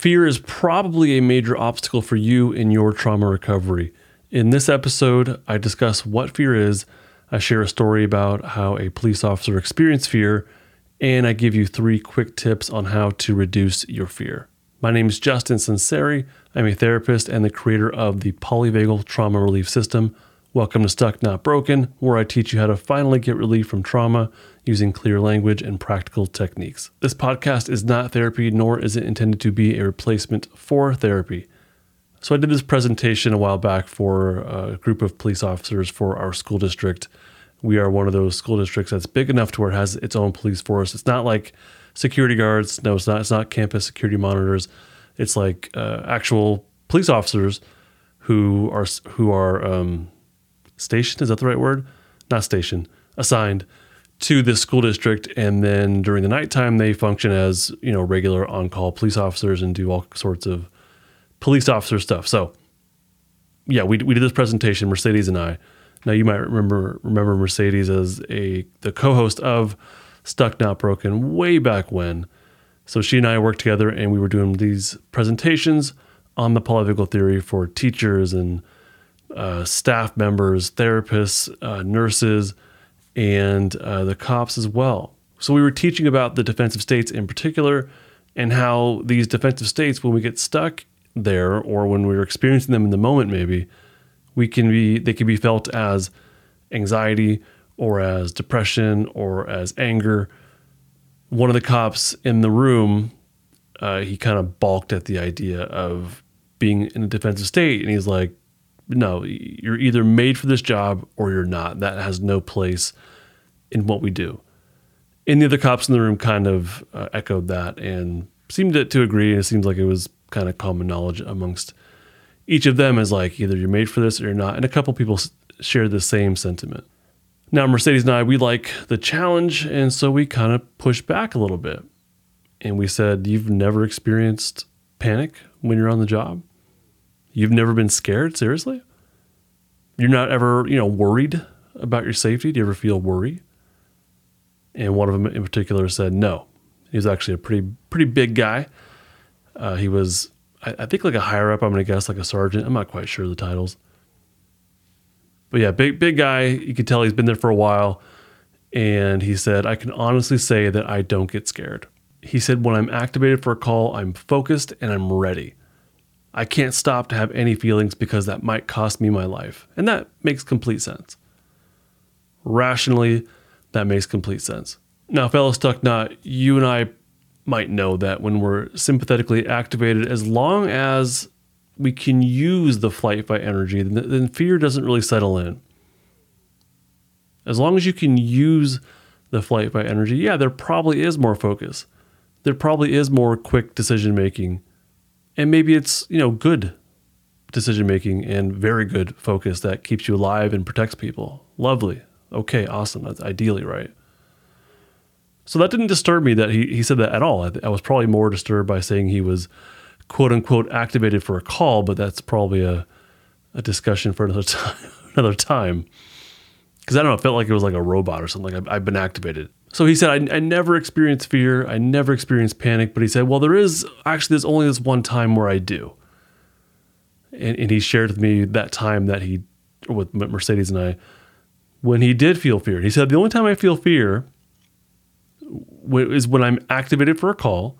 Fear is probably a major obstacle for you in your trauma recovery. In this episode, I discuss what fear is, I share a story about how a police officer experienced fear, and I give you three quick tips on how to reduce your fear. My name is Justin Sunseri. I'm a therapist and the creator of the Polyvagal Trauma Relief System. Welcome to Stuck Not Broken, where I teach you how to finally get relief from trauma using clear language and practical techniques. This podcast is not therapy, nor is it intended to be a replacement for therapy. So, I did this presentation a while back for a group of police officers for our school district. We are one of those school districts that's big enough to where it has its own police force. It's not like security guards. No, it's not. It's not campus security monitors. It's like uh, actual police officers who are who are um, stationed. Is that the right word? Not stationed. Assigned to this school district, and then during the nighttime they function as you know regular on-call police officers and do all sorts of police officer stuff. So yeah, we we did this presentation, Mercedes and I. Now you might remember remember Mercedes as a the co-host of Stuck Not Broken way back when. So she and I worked together and we were doing these presentations on the polyvagal theory for teachers and uh, staff members, therapists, uh, nurses, and uh, the cops as well. So we were teaching about the defensive states in particular and how these defensive states, when we get stuck there or when we're experiencing them in the moment, maybe we can be they can be felt as anxiety or as depression or as anger. One of the cops in the room, uh, he kind of balked at the idea of being in a defensive state, and he's like, "No, you're either made for this job or you're not. That has no place in what we do." And the other cops in the room kind of uh, echoed that and seemed to, to agree. And it seems like it was kind of common knowledge amongst each of them is like either you're made for this or you're not. And a couple people share the same sentiment. Now, Mercedes and I, we like the challenge. And so we kind of pushed back a little bit. And we said, You've never experienced panic when you're on the job? You've never been scared? Seriously? You're not ever, you know, worried about your safety? Do you ever feel worry? And one of them in particular said, No. He was actually a pretty, pretty big guy. Uh, he was I, I think like a higher up. I'm gonna guess like a sergeant. I'm not quite sure the titles. But yeah, big big guy. You could tell he's been there for a while. And he said, I can honestly say that I don't get scared. He said, when I'm activated for a call, I'm focused and I'm ready. I can't stop to have any feelings because that might cost me my life. And that makes complete sense. Rationally, that makes complete sense. Now, fellow Stuck Not, you and I might know that when we're sympathetically activated, as long as we can use the flight fight energy, then, then fear doesn't really settle in. As long as you can use the flight fight energy, yeah, there probably is more focus. There probably is more quick decision making. And maybe it's, you know, good decision making and very good focus that keeps you alive and protects people. Lovely. Okay, awesome. That's ideally right. So that didn't disturb me that he, he said that at all. I, I was probably more disturbed by saying he was quote unquote activated for a call, but that's probably a, a discussion for another time. another time. Because I don't know, it felt like it was like a robot or something. I've, I've been activated. So he said, I, I never experienced fear. I never experienced panic. But he said, well, there is actually, there's only this one time where I do. And, and he shared with me that time that he, with Mercedes and I, when he did feel fear. He said, the only time I feel fear is when I'm activated for a call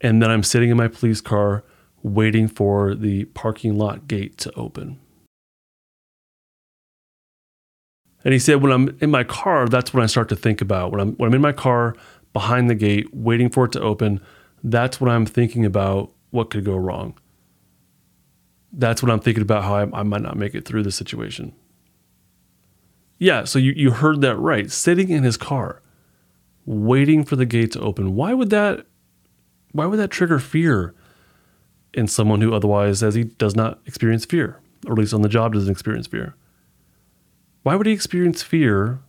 and then I'm sitting in my police car waiting for the parking lot gate to open. And he said, when I'm in my car, that's when I start to think about. When I'm, when I'm in my car behind the gate, waiting for it to open, that's when I'm thinking about what could go wrong. That's when I'm thinking about how I, I might not make it through the situation. Yeah, so you, you heard that right. Sitting in his car, waiting for the gate to open. Why would that why would that trigger fear in someone who otherwise says he does not experience fear, or at least on the job doesn't experience fear? Why would he experience fear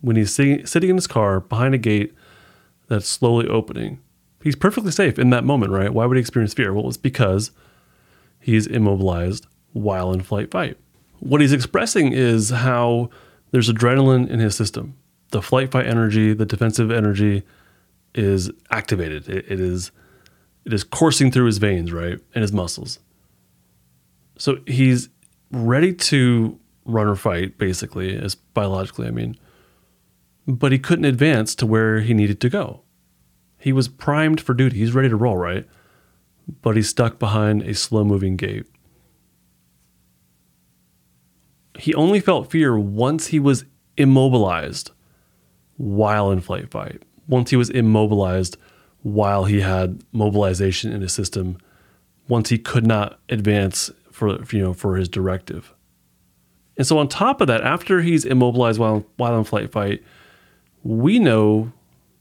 when he's sitting, sitting in his car behind a gate that's slowly opening? He's perfectly safe in that moment, right? Why would he experience fear? Well, it's because he's immobilized while in flight fight. What he's expressing is how there's adrenaline in his system the flight fight energy, the defensive energy is activated. it, it is it is coursing through his veins, right? And his muscles. So he's ready to run or fight, basically, as biologically, I mean. But he couldn't advance to where he needed to go. He was primed for duty. He's ready to roll, right? But he's stuck behind a slow moving gate. He only felt fear once he was immobilized while in flight fight. Once he was immobilized while he had mobilization in his system, once he could not advance for you know for his directive. And so on top of that, after he's immobilized while while in flight fight, we know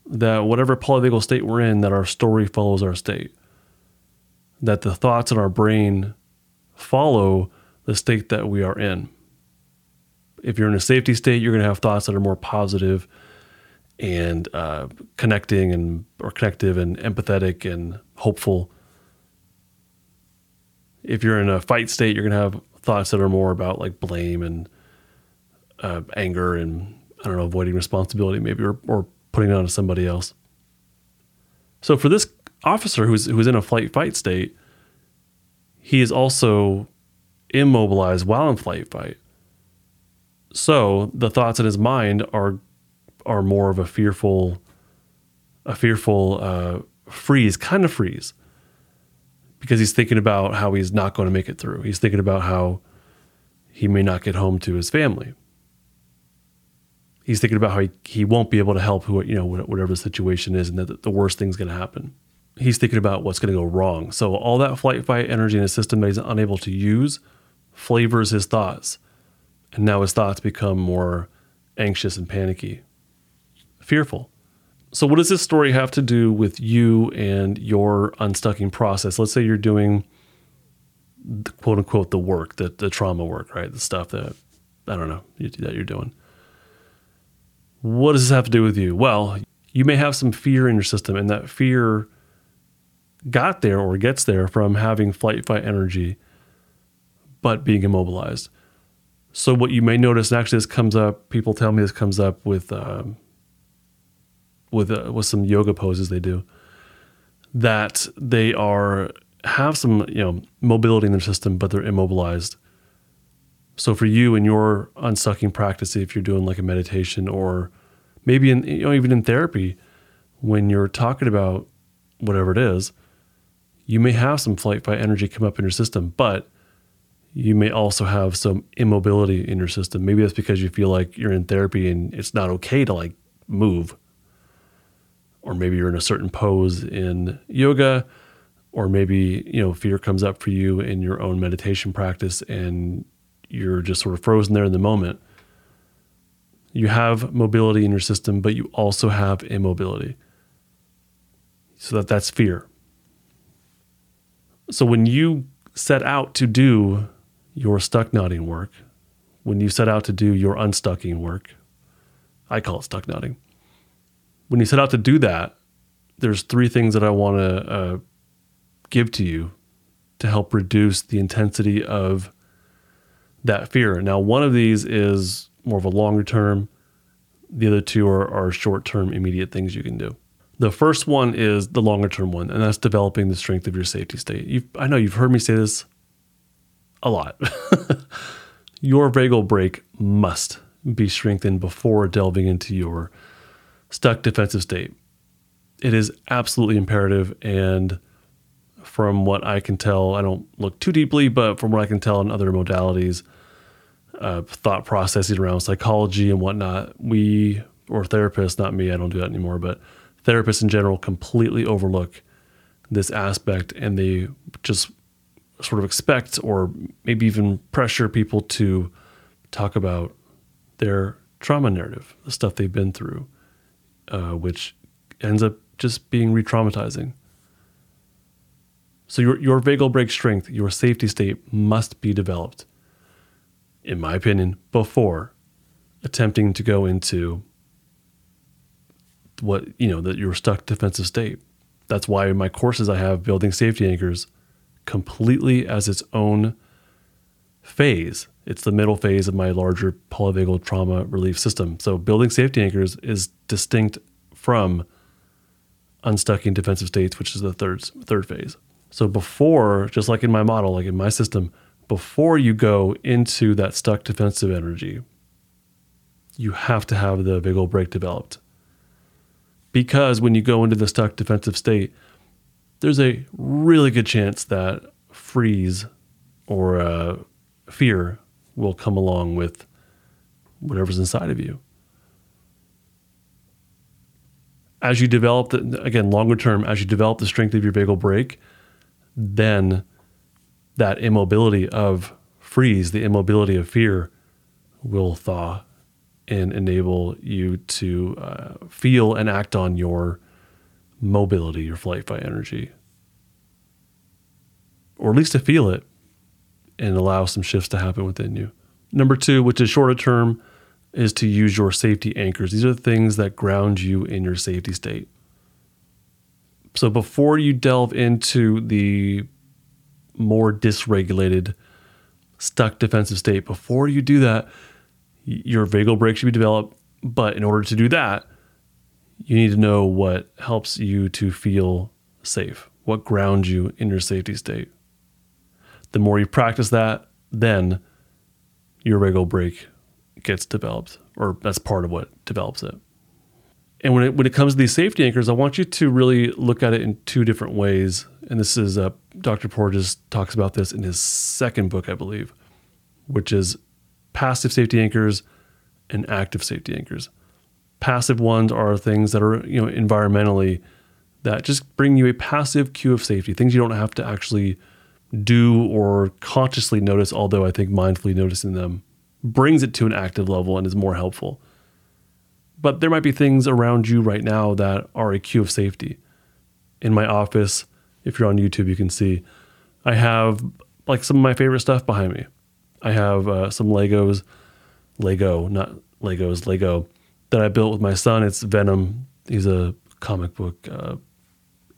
that whatever polyvagal state we're in, that our story follows our state. That the thoughts in our brain follow the state that we are in. If you're in a safety state, you're going to have thoughts that are more positive and uh, connecting and or connective and empathetic and hopeful. If you're in a fight state, you're going to have thoughts that are more about like blame and uh, anger and I don't know, avoiding responsibility maybe or, or putting it onto somebody else. So for this officer who's who's in a flight fight state, he is also immobilized while in flight fight. So the thoughts in his mind are are more of a fearful, a fearful uh, freeze, kind of freeze, because he's thinking about how he's not going to make it through. He's thinking about how he may not get home to his family. He's thinking about how he, he won't be able to help who you know whatever the situation is, and that the worst thing's going to happen. He's thinking about what's going to go wrong. So all that flight fight energy in his system that he's unable to use flavors his thoughts, and now his thoughts become more anxious and panicky fearful. So, what does this story have to do with you and your unstucking process? Let's say you're doing the, quote unquote the work, the, the trauma work, right? The stuff that, I don't know, that you're doing. What does this have to do with you? Well, you may have some fear in your system, and that fear got there or gets there from having flight fight energy, but being immobilized. So, what you may notice, and actually, this comes up, people tell me this comes up with um, with uh, with some yoga poses they do that they are have some you know mobility in their system, but they're immobilized. So for you in your unstucking practice, if you're doing like a meditation or maybe in you know even in therapy, when you're talking about whatever it is, you may have some flight fight energy come up in your system, but you may also have some immobility in your system. Maybe that's because you feel like you're in therapy and it's not okay to like move or maybe you're in a certain pose in yoga or maybe you know fear comes up for you in your own meditation practice and you're just sort of frozen there in the moment. You have mobility in your system but you also have immobility. So that that's fear. So when you set out to do your stuck knotting work when you set out to do your unstucking work i call it stuck knotting when you set out to do that, there's three things that I want to uh, give to you to help reduce the intensity of that fear. Now, one of these is more of a longer term. The other two are, are short term, immediate things you can do. The first one is the longer term one, and that's developing the strength of your safety state. You've, I know you've heard me say this a lot. your vagal brake must be strengthened before delving into your stuck defensive state. It is absolutely imperative. And from what I can tell, I don't look too deeply, but from what I can tell in other modalities, uh, thought processes around psychology and whatnot, we, or therapists, not me, I don't do that anymore, but therapists in general completely overlook this aspect and they just sort of expect or maybe even pressure people to talk about their trauma narrative, the stuff they've been through uh, which ends up just being re traumatizing. So, your, your vagal brake strength, your safety state must be developed, in my opinion, before attempting to go into what, you know, that you're stuck defensive state. That's why in my courses I have building safety anchors completely as its own phase. It's the middle phase of my larger polyvagal trauma relief system. So building safety anchors is distinct from unstucking defensive states, which is the third third phase. So before, just like in my model, like in my system, before you go into that stuck defensive energy, you have to have the vagal brake developed. Because when you go into the stuck defensive state, there's a really good chance that freeze or uh, fear will come along with whatever's inside of you. As you develop, the, again, longer term, as you develop the strength of your vagal brake, then that immobility of freeze, the immobility of fear, will thaw and enable you to uh, feel and act on your mobility, your flight fight energy, or at least to feel it and allow some shifts to happen within you. Number two, which is shorter term, is to use your safety anchors. These are the things that ground you in your safety state. So before you delve into the more dysregulated, stuck defensive state, before you do that, your vagal brake should be developed. But in order to do that, you need to know what helps you to feel safe, what grounds you in your safety state. The more you practice that, then your vagal brake gets developed, or that's part of what develops it. And when it when it comes to these safety anchors, I want you to really look at it in two different ways. And this is uh, Dr. Porges talks about this in his second book, I believe, which is passive safety anchors and active safety anchors. Passive ones are things that are you know environmentally that just bring you a passive cue of safety, things you don't have to actually do or consciously notice, although I think mindfully noticing them brings it to an active level and is more helpful. But there might be things around you right now that are a cue of safety. In my office, if you're on YouTube, you can see I have like some of my favorite stuff behind me. I have uh, some Legos, Lego, not Legos, Lego that I built with my son. It's Venom. He's a comic book uh,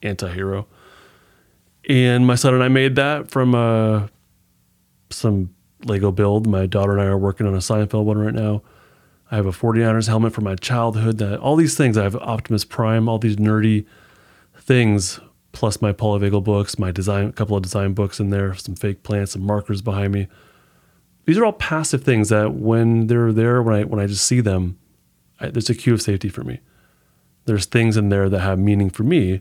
anti hero. And my son and I made that from uh, some Lego build. My daughter and I are working on a Seinfeld one right now. I have a 49ers helmet from my childhood. That all these things. I have Optimus Prime. All these nerdy things, plus my polyvagal books, my design, a couple of design books in there, some fake plants, some markers behind me. These are all passive things that when they're there, when I when I just see them, I, there's a cue of safety for me. There's things in there that have meaning for me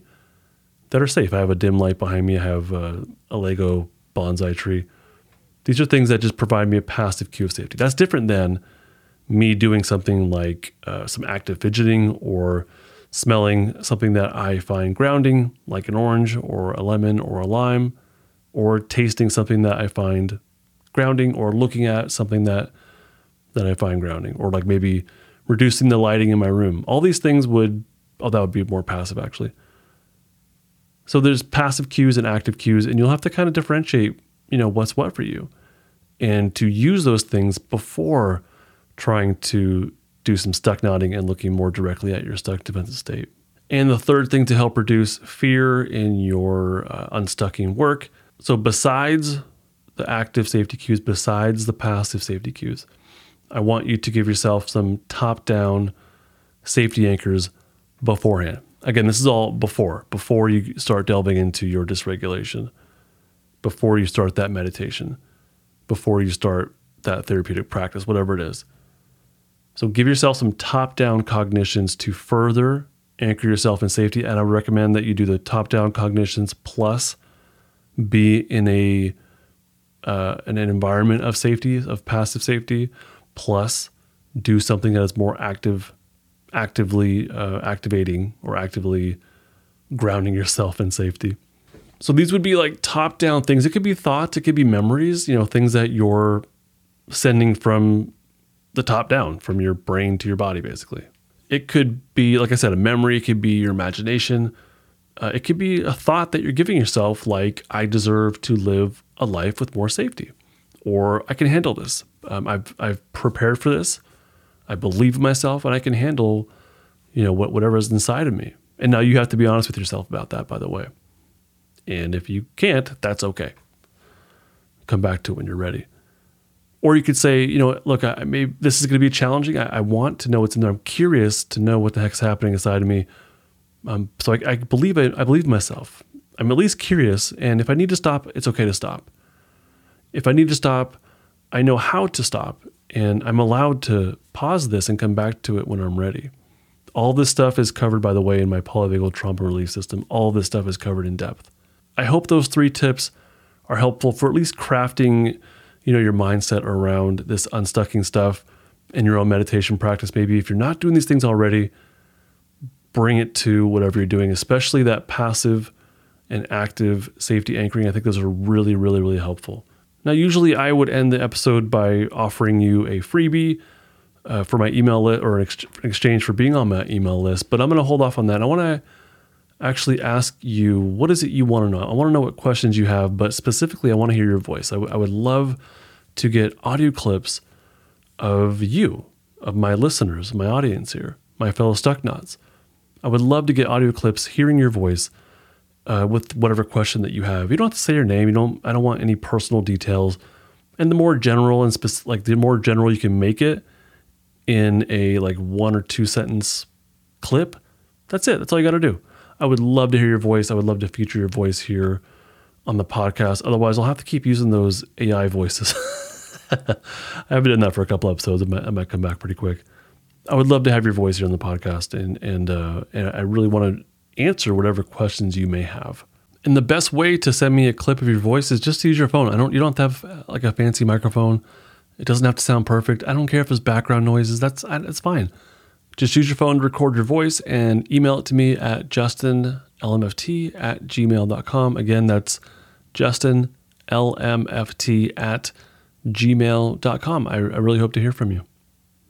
that are safe. I have a dim light behind me. I have uh, a Lego bonsai tree. These are things that just provide me a passive cue of safety. That's different than me doing something like uh, some active fidgeting or smelling something that I find grounding, like an orange or a lemon or a lime, or tasting something that I find grounding, or looking at something that that I find grounding, or like maybe reducing the lighting in my room. All these things would, oh, that would be more passive actually. So there's passive cues and active cues, and you'll have to kind of differentiate, you know, what's what for you and to use those things before trying to do some stuck nodding and looking more directly at your stuck defensive state. And the third thing to help reduce fear in your uh, unstucking work. So, besides the active safety cues, besides the passive safety cues, I want you to give yourself some top down safety anchors beforehand. Again, this is all before, before you start delving into your dysregulation, before you start that meditation before you start that therapeutic practice, whatever it is. So give yourself some top down cognitions to further anchor yourself in safety. And I recommend that you do the top down cognitions plus be in a uh, in an environment of safety, of passive safety, plus do something that is more active, actively uh, activating or actively grounding yourself in safety. So these would be like top down things. It could be thoughts, it could be memories, you know, things that you're sending from the top down, from your brain to your body, basically. It could be, like I said, a memory, it could be your imagination. Uh, it could be a thought that you're giving yourself, like, I deserve to live a life with more safety, or I can handle this. Um, I've, I've prepared for this. I believe myself and I can handle, you know, what, whatever is inside of me. And now you have to be honest with yourself about that, by the way. And if you can't, that's okay. Come back to it when you're ready. Or you could say, you know, look, I may this is going to be challenging. I, I want to know what's in there. I'm curious to know what the heck's happening inside of me. Um, so I, I believe I, I believe myself. I'm at least curious, and if I need to stop, it's okay to stop. If I need to stop, I know how to stop, and I'm allowed to pause this and come back to it when I'm ready. All this stuff is covered, by the way, in my polyvagal trauma relief system. All this stuff is covered in depth. I hope those three tips are helpful for at least crafting, you know, your mindset around this unstucking stuff in your own meditation practice. Maybe if you're not doing these things already, bring it to whatever you're doing, especially that passive and active safety anchoring. I think those are really, really, really helpful. Now, usually I would end the episode by offering you a freebie uh, for my email list or an ex- exchange for being on my email list, but I'm going to hold off on that. I want to actually ask you what is it you want to know? I want to know what questions you have, but specifically, I want to hear your voice. I, w- I would love to get audio clips of you, of my listeners, my audience here, my fellow Stucknuts. I would love to get audio clips hearing your voice uh, with whatever question that you have. You don't have to say your name. You don't. I don't want any personal details. And the more general and specific, like the more general you can make it in a like one or two sentence clip, that's it. That's all you got to do. I would love to hear your voice. I would love to feature your voice here on the podcast. Otherwise, I'll have to keep using those AI voices. I haven't done that for a couple episodes. I might, I might, come back pretty quick. I would love to have your voice here on the podcast, and and uh, and I really want to answer whatever questions you may have. And the best way to send me a clip of your voice is just to use your phone. I don't you don't have to have uh, like a fancy microphone. It doesn't have to sound perfect. I don't care if it's background noises. That's that's fine. Just use your phone to record your voice and email it to me at justinlmft at gmail.com. Again, that's justinlmft at gmail.com. I, I really hope to hear from you.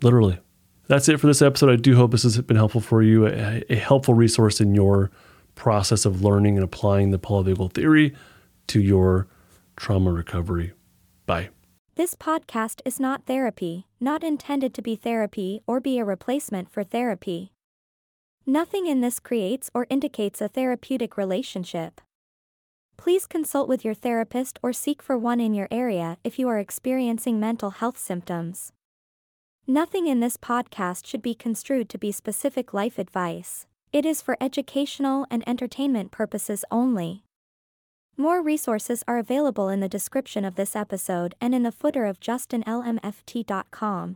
Literally. That's it for this episode. I do hope this has been helpful for you, a, a helpful resource in your process of learning and applying the polyvagal theory to your trauma recovery. Bye. This podcast is not therapy, not intended to be therapy or be a replacement for therapy. Nothing in this creates or indicates a therapeutic relationship. Please consult with your therapist or seek for one in your area if you are experiencing mental health symptoms. Nothing in this podcast should be construed to be specific life advice. It is for educational and entertainment purposes only. More resources are available in the description of this episode and in the footer of justinlmft.com.